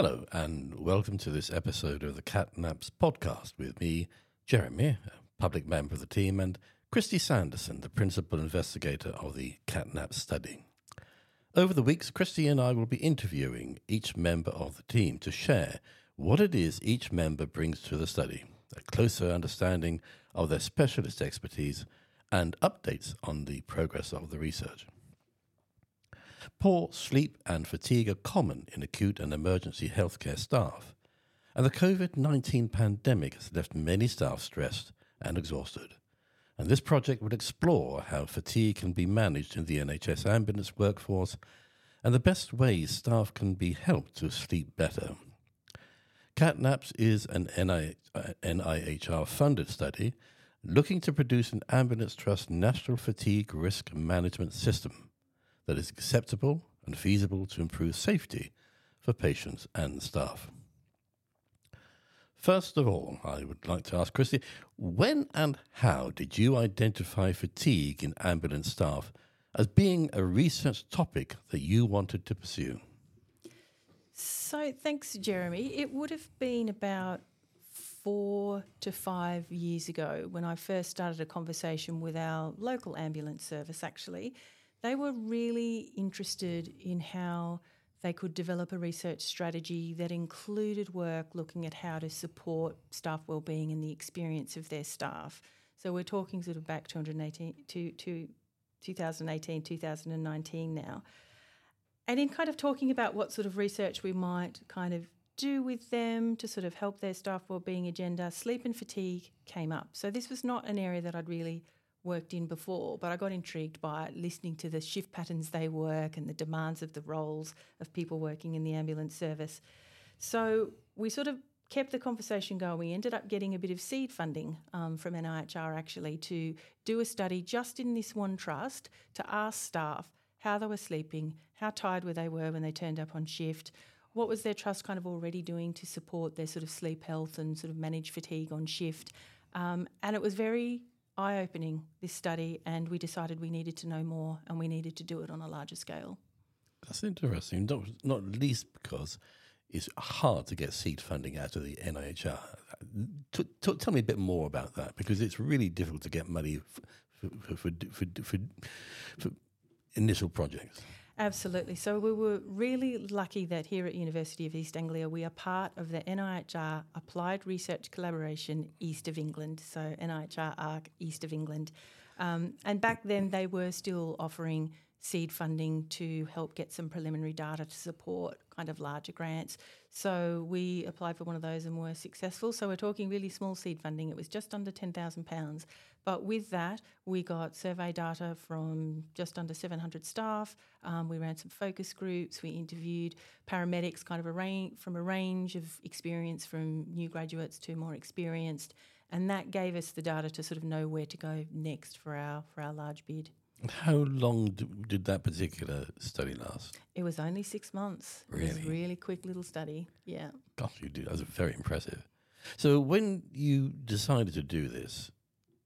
Hello, and welcome to this episode of the CatNaps podcast with me, Jeremy, a public member of the team, and Kristy Sanderson, the principal investigator of the CatNaps study. Over the weeks, Kristy and I will be interviewing each member of the team to share what it is each member brings to the study, a closer understanding of their specialist expertise, and updates on the progress of the research. Poor sleep and fatigue are common in acute and emergency healthcare staff, and the COVID 19 pandemic has left many staff stressed and exhausted. And this project will explore how fatigue can be managed in the NHS ambulance workforce and the best ways staff can be helped to sleep better. CatNaps is an NIHR funded study looking to produce an ambulance trust national fatigue risk management system that is acceptable and feasible to improve safety for patients and staff. First of all, I would like to ask Kristy, when and how did you identify fatigue in ambulance staff as being a research topic that you wanted to pursue? So, thanks, Jeremy. It would have been about four to five years ago when I first started a conversation with our local ambulance service, actually. They were really interested in how they could develop a research strategy that included work looking at how to support staff wellbeing and the experience of their staff. So we're talking sort of back 218 to, to 2018, 2019 now. And in kind of talking about what sort of research we might kind of do with them to sort of help their staff wellbeing agenda, sleep and fatigue came up. So this was not an area that I'd really worked in before, but I got intrigued by listening to the shift patterns they work and the demands of the roles of people working in the ambulance service. So we sort of kept the conversation going. We ended up getting a bit of seed funding um, from NIHR actually to do a study just in this one trust to ask staff how they were sleeping, how tired were they were when they turned up on shift, what was their trust kind of already doing to support their sort of sleep health and sort of manage fatigue on shift. Um, and it was very eye opening, this study, and we decided we needed to know more and we needed to do it on a larger scale. That's interesting, not, not least because it's hard to get seed funding out of the NIHR. T- t- tell me a bit more about that because it's really difficult to get money for, for, for, for, for initial projects. Absolutely. So we were really lucky that here at University of East Anglia we are part of the NIHR Applied Research Collaboration East of England. So NIHR ARC East of England. Um, and back then they were still offering seed funding to help get some preliminary data to support kind of larger grants. So we applied for one of those and were successful. So we're talking really small seed funding. It was just under £10,000. But with that, we got survey data from just under 700 staff. Um, we ran some focus groups. We interviewed paramedics, kind of a range, from a range of experience from new graduates to more experienced. And that gave us the data to sort of know where to go next for our, for our large bid. How long did that particular study last? It was only six months. Really? It was a really quick little study. Yeah. Gosh, you do. That was very impressive. So, when you decided to do this,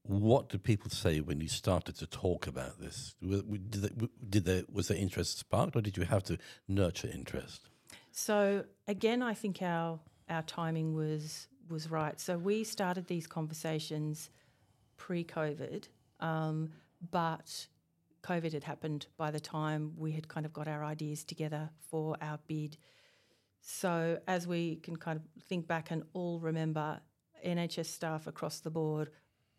what did people say when you started to talk about this? Did, they, did there, was there interest sparked, or did you have to nurture interest? So again, I think our our timing was was right. So we started these conversations pre-COVID, um, but COVID had happened by the time we had kind of got our ideas together for our bid. So, as we can kind of think back and all remember, NHS staff across the board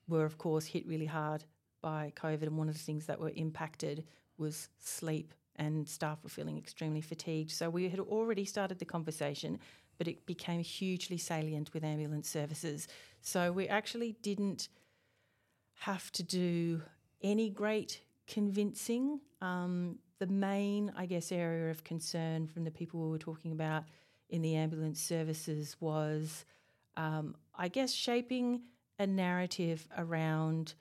were, of course, hit really hard by COVID. And one of the things that were impacted was sleep, and staff were feeling extremely fatigued. So, we had already started the conversation, but it became hugely salient with ambulance services. So, we actually didn't have to do any great convincing. Um, the main, I guess, area of concern from the people we were talking about in the ambulance services was, um, I guess, shaping a narrative around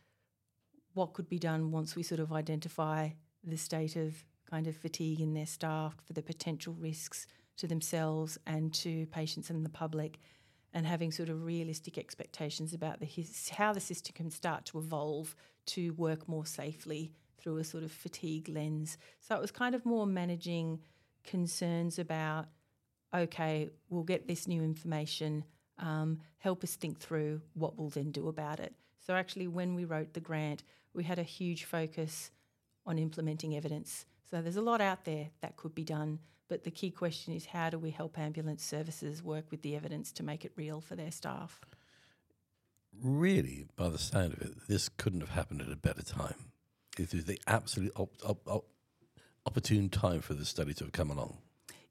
what could be done once we sort of identify the state of kind of fatigue in their staff for the potential risks to themselves and to patients and the public and having sort of realistic expectations about the his, how the system can start to evolve to work more safely through a sort of fatigue lens. So it was kind of more managing concerns about okay, we'll get this new information, um, help us think through what we'll then do about it. So, actually, when we wrote the grant, we had a huge focus on implementing evidence. So, there's a lot out there that could be done, but the key question is how do we help ambulance services work with the evidence to make it real for their staff? Really, by the sound of it, this couldn't have happened at a better time. It is the absolute op- op- op- opportune time for the study to have come along.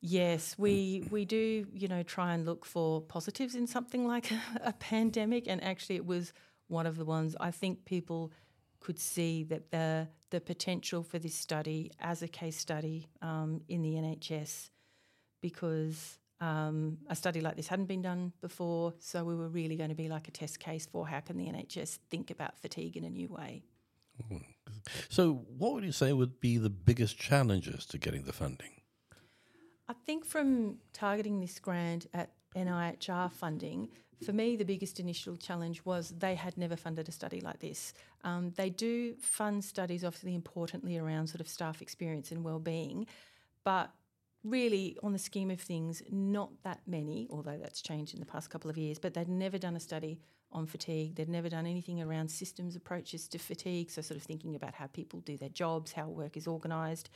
Yes, we we do, you know, try and look for positives in something like a, a, pandemic, and actually, it was one of the ones I think people could see that the the potential for this study as a case study um, in the NHS, because um, a study like this hadn't been done before, so we were really going to be like a test case for how can the NHS think about fatigue in a new way. So, what would you say would be the biggest challenges to getting the funding? I think from targeting this grant at NIHR funding, for me, the biggest initial challenge was they had never funded a study like this. Um, they do fund studies, obviously, importantly around sort of staff experience and well-being, but really, on the scheme of things, not that many, although that's changed in the past couple of years, but they'd never done a study on fatigue. They'd never done anything around systems approaches to fatigue, so sort of thinking about how people do their jobs, how work is organised.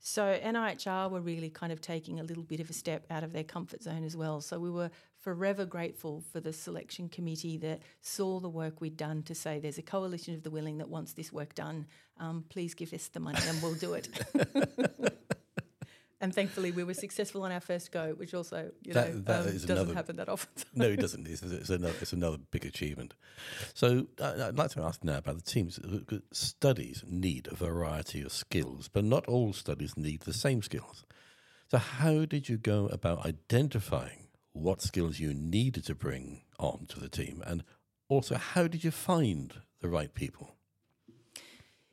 So NIHR were really kind of taking a little bit of a step out of their comfort zone as well. So we were forever grateful for the selection committee that saw the work we'd done to say there's a coalition of the willing that wants this work done. Um, please give us the money and we'll do it. and thankfully we were successful on our first go, which also you that, know that um, doesn't another, happen that often. no, it doesn't. It's, it's, another it's another big achievement. So uh, I'd like to ask now about the teams. Studies need a variety of skills, but not all studies need the same skills. So how did you go about identifying what skills you needed to bring on to the team, and also how did you find the right people?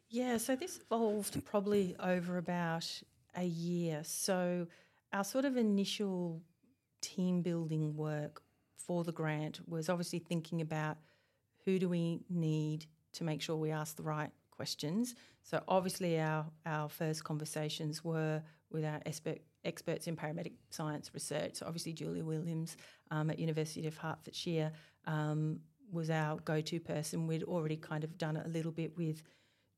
Yeah, so this evolved probably over about a year. So our sort of initial team building work for the grant was obviously thinking about who do we need to make sure we ask the right questions. So obviously our our first conversations were with our expert, experts in paramedic science research. So obviously Julia Williams um, at University of Hertfordshire um, was our go-to person. We'd already kind of done a little bit with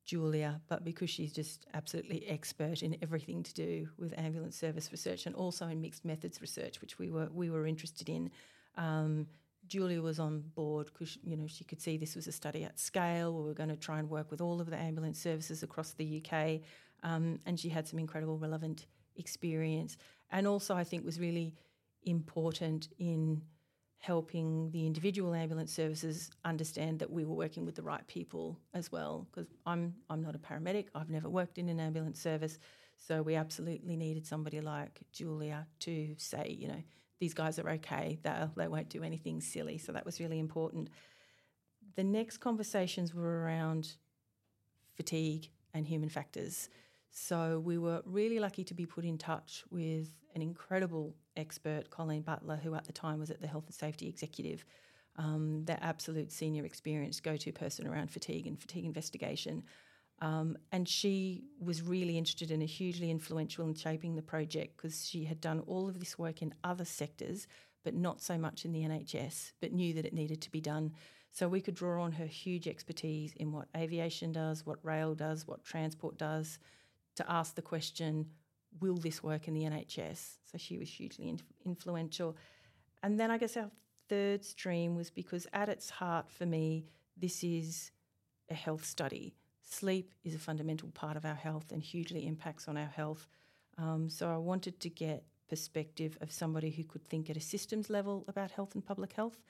Julia, but because she's just absolutely expert in everything to do with ambulance service research and also in mixed methods research, which we were we were interested in. Um, Julia was on board because you know she could see this was a study at scale. We were going to try and work with all of the ambulance services across the UK, um, and she had some incredible relevant experience, and also I think was really important in helping the individual ambulance services understand that we were working with the right people as well because I'm I'm not a paramedic. I've never worked in an ambulance service. So we absolutely needed somebody like Julia to say you know these guys are okay. They they won't do anything silly. So that was really important. The next conversations were around fatigue and human factors. So we were really lucky to be put in touch with an incredible expert, Colleen Butler, who at the time was at the Health and Safety Executive, um, the absolute senior experienced go to person around fatigue and fatigue investigation. Um, and she was really interested in and hugely influential in shaping the project because she had done all of this work in other sectors, but not so much in the NHS, but knew that it needed to be done. So we could draw on her huge expertise in what aviation does, what rail does, what transport does, to ask the question will this work in the NHS? So she was hugely influential. And then I guess our third stream was because at its heart for me, this is a health study. Sleep is a fundamental part of our health and hugely impacts on our health. Um, so I wanted to get perspective of somebody who could think at a systems level about health and public health.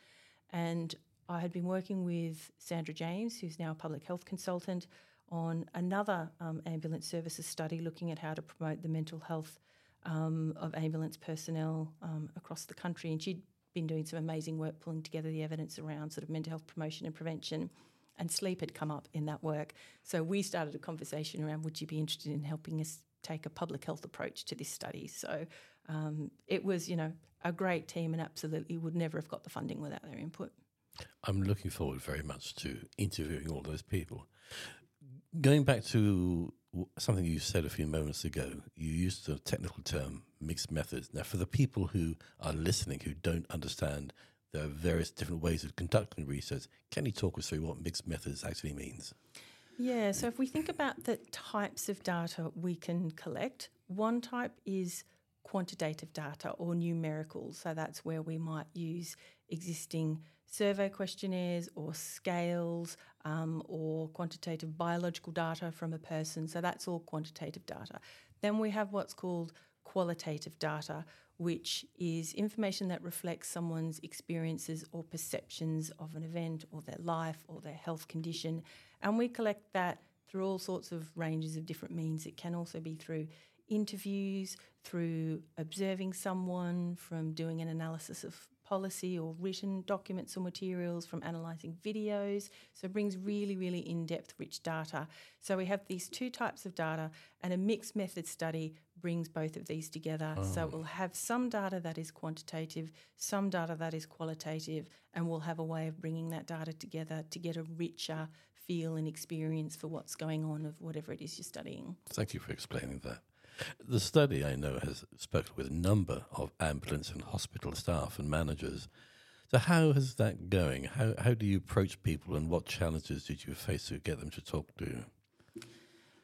And I had been working with Sandra James, who's now a public health consultant, on another um, ambulance services study looking at how to promote the mental health um, of ambulance personnel um, across the country. And she'd been doing some amazing work pulling together the evidence around sort of mental health promotion and prevention. And sleep had come up in that work. So we started a conversation around would you be interested in helping us take a public health approach to this study? So um, it was, you know, a great team and absolutely would never have got the funding without their input. I'm looking forward very much to interviewing all those people. Going back to something you said a few moments ago. You used the technical term mixed methods. Now, for the people who are listening who don't understand there are various different ways of conducting research, can you talk us through what mixed methods actually means? Yeah, so if we think about the types of data we can collect, one type is quantitative data or numerical. So that's where we might use existing survey questionnaires or scales um, or quantitative biological data from a person. So that's all quantitative data. Then we have what's called qualitative data, which is information that reflects someone's experiences or perceptions of an event or their life or their health condition. And we collect that through all sorts of ranges of different means. It can also be through interviews, through observing someone, from doing an analysis of policy or written documents or materials, from analysing videos. So it brings really, really in depth, rich data. So we have these two types of data, and a mixed method study brings both of these together. Oh. So we'll have some data that is quantitative, some data that is qualitative, and we'll have a way of bringing that data together to get a richer feel and experience for what's going on of whatever it is you're studying. Thank you for explaining that. The study, I know, has spoken with a number of ambulance and hospital staff and managers. So, how is that going? How, how do you approach people, and what challenges did you face to get them to talk to you?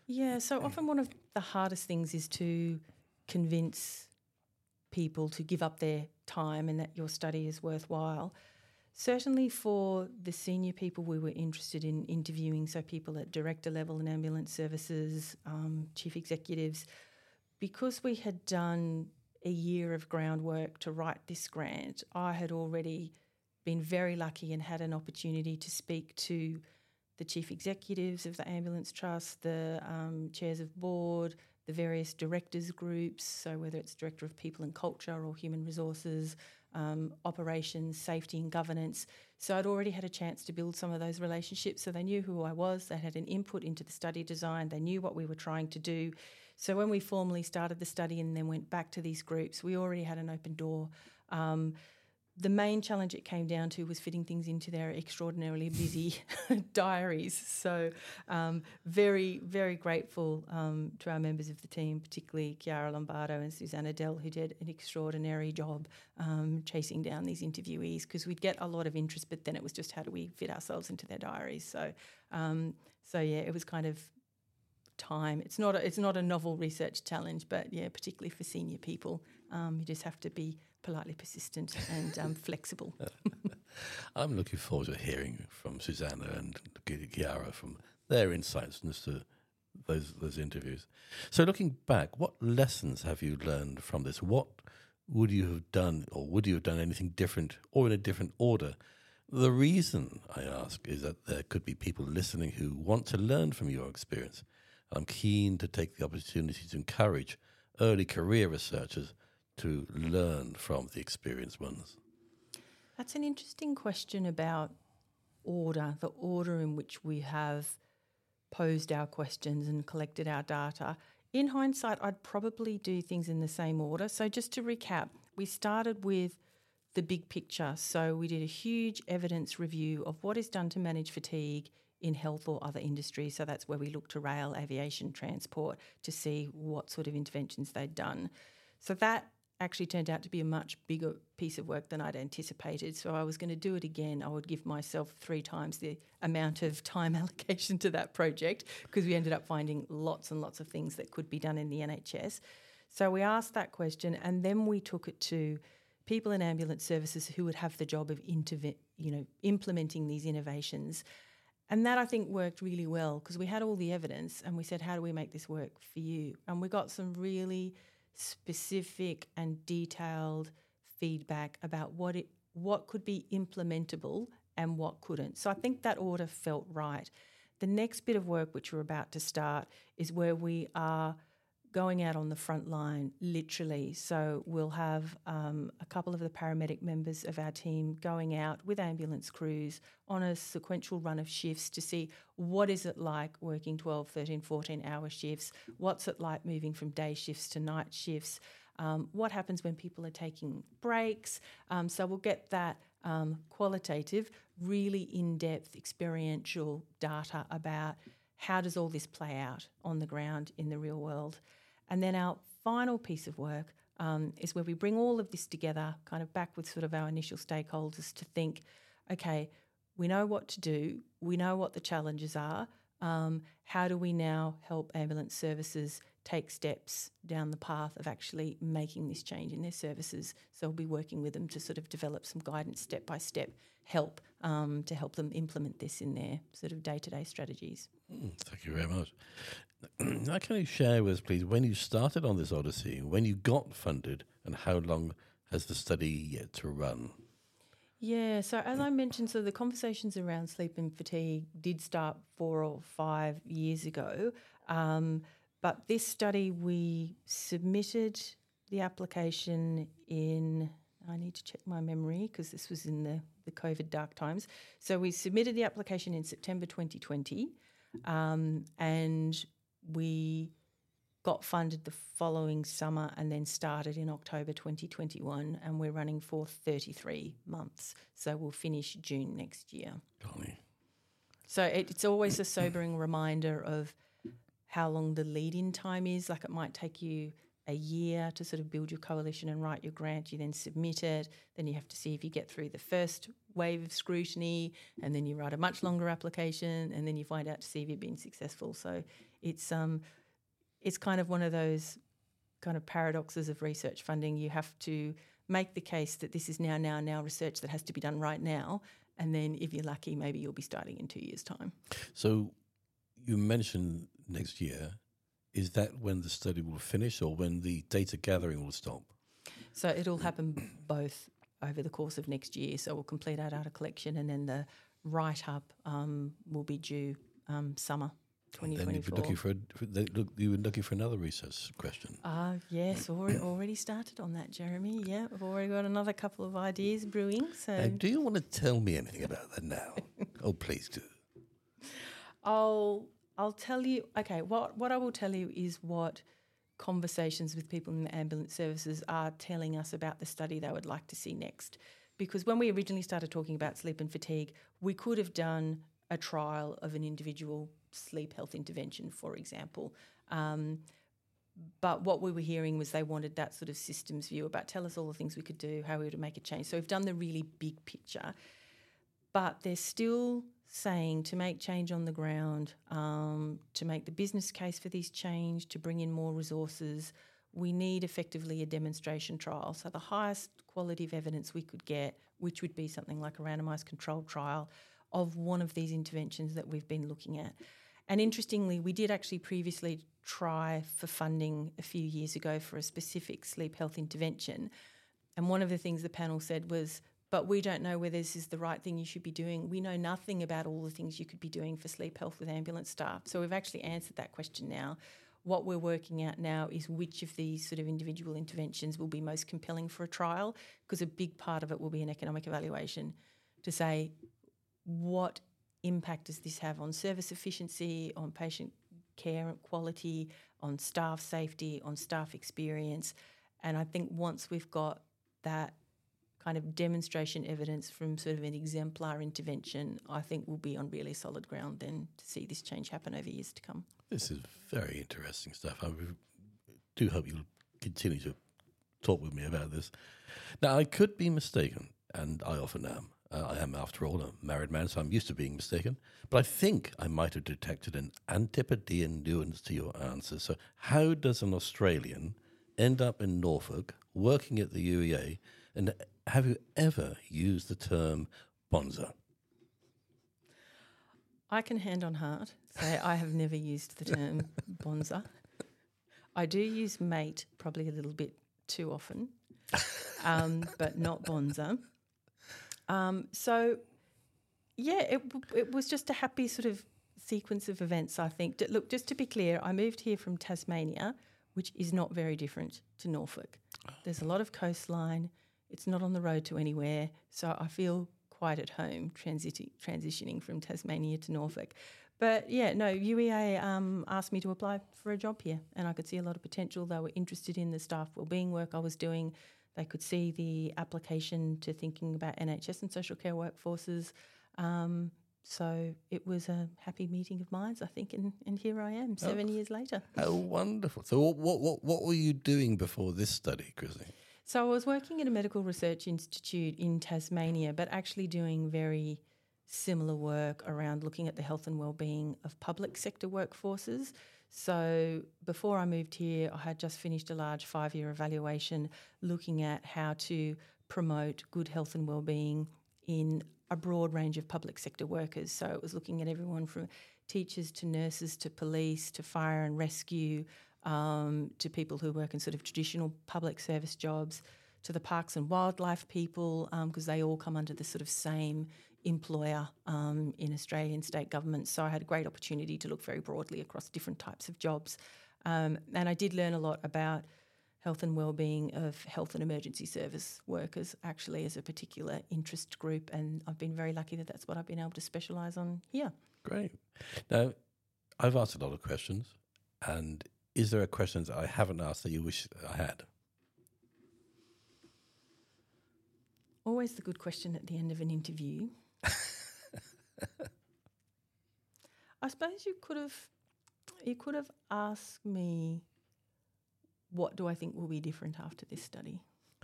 Yeah, so often one of the hardest things is to convince people to give up their time and that your study is worthwhile. Certainly for the senior people we were interested in interviewing, so people at director level in ambulance services, um, chief executives, because we had done a year of groundwork to write this grant, I had already been very lucky and had an opportunity to speak to the chief executives of the Ambulance Trust, the um, chairs of board, the various directors groups, so whether it's Director of People and Culture or Human Resources, um, operations, safety and governance. So I'd already had a chance to build some of those relationships. So they knew who I was, they had an input into the study design, they knew what we were trying to do. So when we formally started the study and then went back to these groups, we already had an open door. Um, the main challenge it came down to was fitting things into their extraordinarily busy diaries. So, um, very, very grateful um, to our members of the team, particularly Chiara Lombardo and Susanna Dell, who did an extraordinary job um, chasing down these interviewees because we'd get a lot of interest, but then it was just how do we fit ourselves into their diaries. So, um, so yeah, it was kind of time. It's not a, it's not a novel research challenge, but yeah, particularly for senior people, um, you just have to be politely persistent and um, flexible. I'm looking forward to hearing from Susanna and Chiara from their insights into those those interviews. So, looking back, what lessons have you learned from this? What would you have done, or would you have done anything different, or in a different order? The reason I ask is that there could be people listening who want to learn from your experience. I'm keen to take the opportunity to encourage early career researchers to learn from the experienced ones? That's an interesting question about order, the order in which we have posed our questions and collected our data. In hindsight, I'd probably do things in the same order. So, just to recap, we started with the big picture. So, we did a huge evidence review of what is done to manage fatigue in health or other industries. So, that's where we looked to rail, aviation, transport to see what sort of interventions they'd done. So, that actually turned out to be a much bigger piece of work than I'd anticipated. So I was going to do it again. I would give myself three times the amount of time allocation to that project because we ended up finding lots and lots of things that could be done in the NHS. So we asked that question and then we took it to people in ambulance services who would have the job of interve- you know implementing these innovations. And that I think worked really well because we had all the evidence and we said, how do we make this work for you? And we got some really specific and detailed feedback about what it what could be implementable and what couldn't. So I think that order felt right. The next bit of work which we're about to start is where we are going out on the front line, literally. So we'll have um, a couple of the paramedic members of our team going out with ambulance crews on a sequential run of shifts to see what is it like working 12, 13, 14 hour shifts, what's it like moving from day shifts to night shifts, um, what happens when people are taking breaks. Um, so we'll get that um, qualitative, really in depth experiential data about how does all this play out on the ground in the real world? And then our final piece of work um, is where we bring all of this together, kind of back with sort of our initial stakeholders to think, okay, we know what to do, we know what the challenges are. Um, how do we now help ambulance services take steps down the path of actually making this change in their services? So we'll be working with them to sort of develop some guidance step by step help um, to help them implement this in their sort of day to day strategies. Mm, thank you very much. now, can you share with us, please, when you started on this odyssey, when you got funded, and how long has the study yet to run? Yeah, so as I mentioned, so the conversations around sleep and fatigue did start four or five years ago. Um, but this study, we submitted the application in, I need to check my memory because this was in the, the COVID dark times. So we submitted the application in September 2020 um, and we got funded the following summer and then started in October 2021 and we're running for 33 months. So we'll finish June next year. Golly. So it, it's always a sobering reminder of how long the lead in time is. Like it might take you a year to sort of build your coalition and write your grant. You then submit it. Then you have to see if you get through the first wave of scrutiny, and then you write a much longer application, and then you find out to see if you've been successful. So it's um, it's kind of one of those kind of paradoxes of research funding. You have to make the case that this is now, now, now research that has to be done right now. And then if you're lucky, maybe you'll be starting in two years' time. So you mentioned next year. Is that when the study will finish or when the data gathering will stop? So it'll happen both over the course of next year. So we'll complete our data collection and then the write up um, will be due um, summer then you'd looking for, for look, you were looking for another research question. Uh, yes, already, already started on that, Jeremy. Yeah, I've already got another couple of ideas brewing. So, do you want to tell me anything about that now? oh, please do. I'll I'll tell you. Okay, what what I will tell you is what conversations with people in the ambulance services are telling us about the study they would like to see next. Because when we originally started talking about sleep and fatigue, we could have done a trial of an individual sleep health intervention, for example. Um, but what we were hearing was they wanted that sort of systems view about tell us all the things we could do, how we would make a change. So we've done the really big picture, but they're still saying to make change on the ground, um, to make the business case for this change, to bring in more resources, we need effectively a demonstration trial. So the highest quality of evidence we could get, which would be something like a randomised controlled trial of one of these interventions that we've been looking at. And interestingly, we did actually previously try for funding a few years ago for a specific sleep health intervention. And one of the things the panel said was, but we don't know whether this is the right thing you should be doing. We know nothing about all the things you could be doing for sleep health with ambulance staff. So we've actually answered that question now. What we're working out now is which of these sort of individual interventions will be most compelling for a trial, because a big part of it will be an economic evaluation to say what impact does this have on service efficiency, on patient care quality, on staff safety, on staff experience? And I think once we've got that kind of demonstration evidence from sort of an exemplar intervention, I think we'll be on really solid ground then to see this change happen over years to come. This is very interesting stuff. I do hope you'll continue to talk with me about this. Now, I could be mistaken, and I often am. Uh, I am, after all, a married man, so I'm used to being mistaken. But I think I might have detected an antipodean nuance to your answer. So, how does an Australian end up in Norfolk working at the UEA? And have you ever used the term bonza? I can hand on heart say I have never used the term bonza. I do use mate probably a little bit too often, um, but not bonza. Um, so, yeah, it, it was just a happy sort of sequence of events, I think. Look, just to be clear, I moved here from Tasmania, which is not very different to Norfolk. There's a lot of coastline, it's not on the road to anywhere, so I feel quite at home transi- transitioning from Tasmania to Norfolk. But yeah, no, UEA um, asked me to apply for a job here, and I could see a lot of potential. They were interested in the staff wellbeing work I was doing. They could see the application to thinking about NHS and social care workforces. Um, so it was a happy meeting of minds, I think, and, and here I am, seven years later. Oh, wonderful. So, what, what, what, what were you doing before this study, Chrissy? So, I was working at a medical research institute in Tasmania, but actually doing very similar work around looking at the health and well-being of public sector workforces. So before I moved here, I had just finished a large five-year evaluation looking at how to promote good health and well-being in a broad range of public sector workers. So it was looking at everyone from teachers to nurses to police to fire and rescue um, to people who work in sort of traditional public service jobs to the parks and wildlife people because um, they all come under the sort of same employer um, in Australian state governments. So I had a great opportunity to look very broadly across different types of jobs. Um, and I did learn a lot about health and well-being of health and emergency service workers actually as a particular interest group and I've been very lucky that that's what I've been able to specialise on here. Great. Now, I've asked a lot of questions and is there a question that I haven't asked that you wish I had? Always the good question at the end of an interview. I suppose you could have you could have asked me what do I think will be different after this study.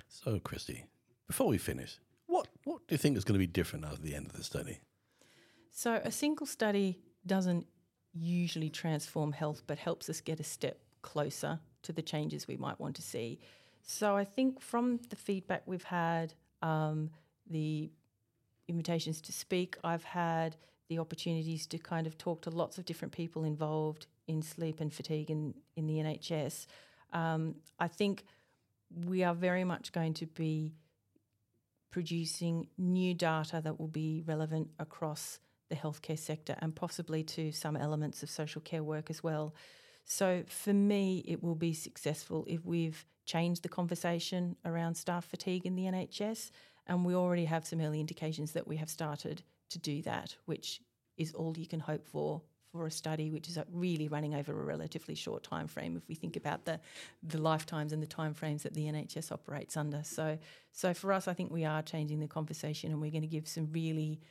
So, Kristy, before we finish, what what do you think is going to be different after the end of the study? So, a single study doesn't usually transform health, but helps us get a step closer to the changes we might want to see. So, I think from the feedback we've had, um, the invitations to speak, I've had the opportunities to kind of talk to lots of different people involved in sleep and fatigue in, in the NHS. Um, I think we are very much going to be producing new data that will be relevant across the healthcare sector and possibly to some elements of social care work as well. So for me, it will be successful if we've changed the conversation around staff fatigue in the NHS and we already have some early indications that we have started to do that, which is all you can hope for for a study which is uh, really running over a relatively short time frame if we think about the the lifetimes and the time frames that the NHS operates under. So so for us I think we are changing the conversation and we're going to give some really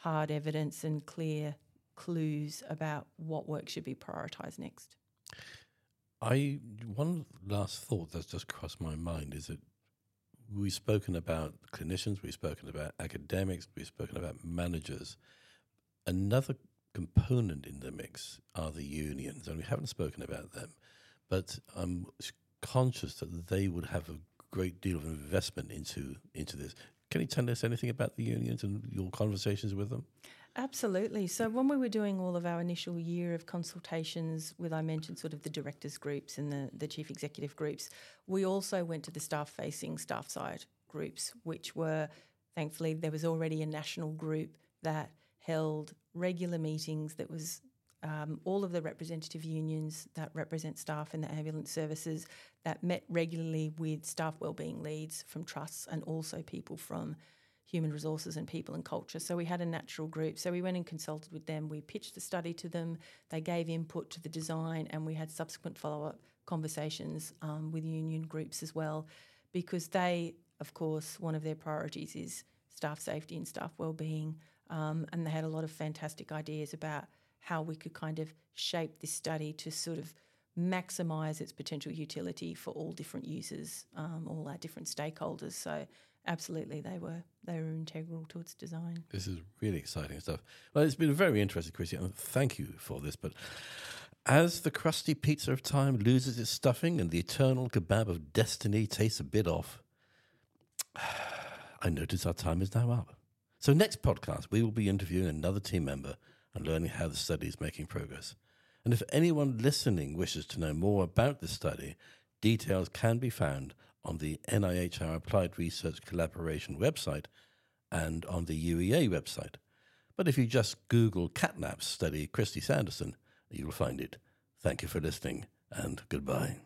hard evidence and clear clues about what work should be prioritised next. I one last thought that's just crossed my mind is that we've spoken about clinicians, we've spoken about academics, we've spoken about managers. Another component in the mix are the unions, and we haven't spoken about them, but I'm conscious that they would have a great deal of investment into into this. Can you tell us anything about the unions and your conversations with them? Absolutely. So when we were doing all of our initial year of consultations with, I mentioned sort of the directors groups and the, the chief executive groups, we also went to the staff facing staff side groups, which were thankfully there was already a national group that held regular meetings that was um, all of the representative unions that represent staff in the ambulance services that met regularly with staff wellbeing leads from trusts and also people from human resources and people and culture. So we had a natural group. So we went and consulted with them. We pitched the study to them. They gave input to the design, and we had subsequent follow up conversations um, with union groups as well, because they, of course, one of their priorities is staff safety and staff well-being. Um, and they had a lot of fantastic ideas about how we could kind of shape this study to sort of maximise its potential utility for all different users, um, all our different stakeholders. So absolutely they were they were integral to its design. This is really exciting stuff. Well, it's been very interesting, Chrissy, and thank you for this. But as the crusty pizza of time loses its stuffing and the eternal kebab of destiny tastes a bit off, I notice our time is now up. So next podcast, we will be interviewing another team member and learning how the study is making progress. And if anyone listening wishes to know more about this study, details can be found on the NIHR Applied Research Collaboration website and on the UEA website. But if you just Google CatNap study Kristy Sanderson, you will find it. Thank you for listening and goodbye.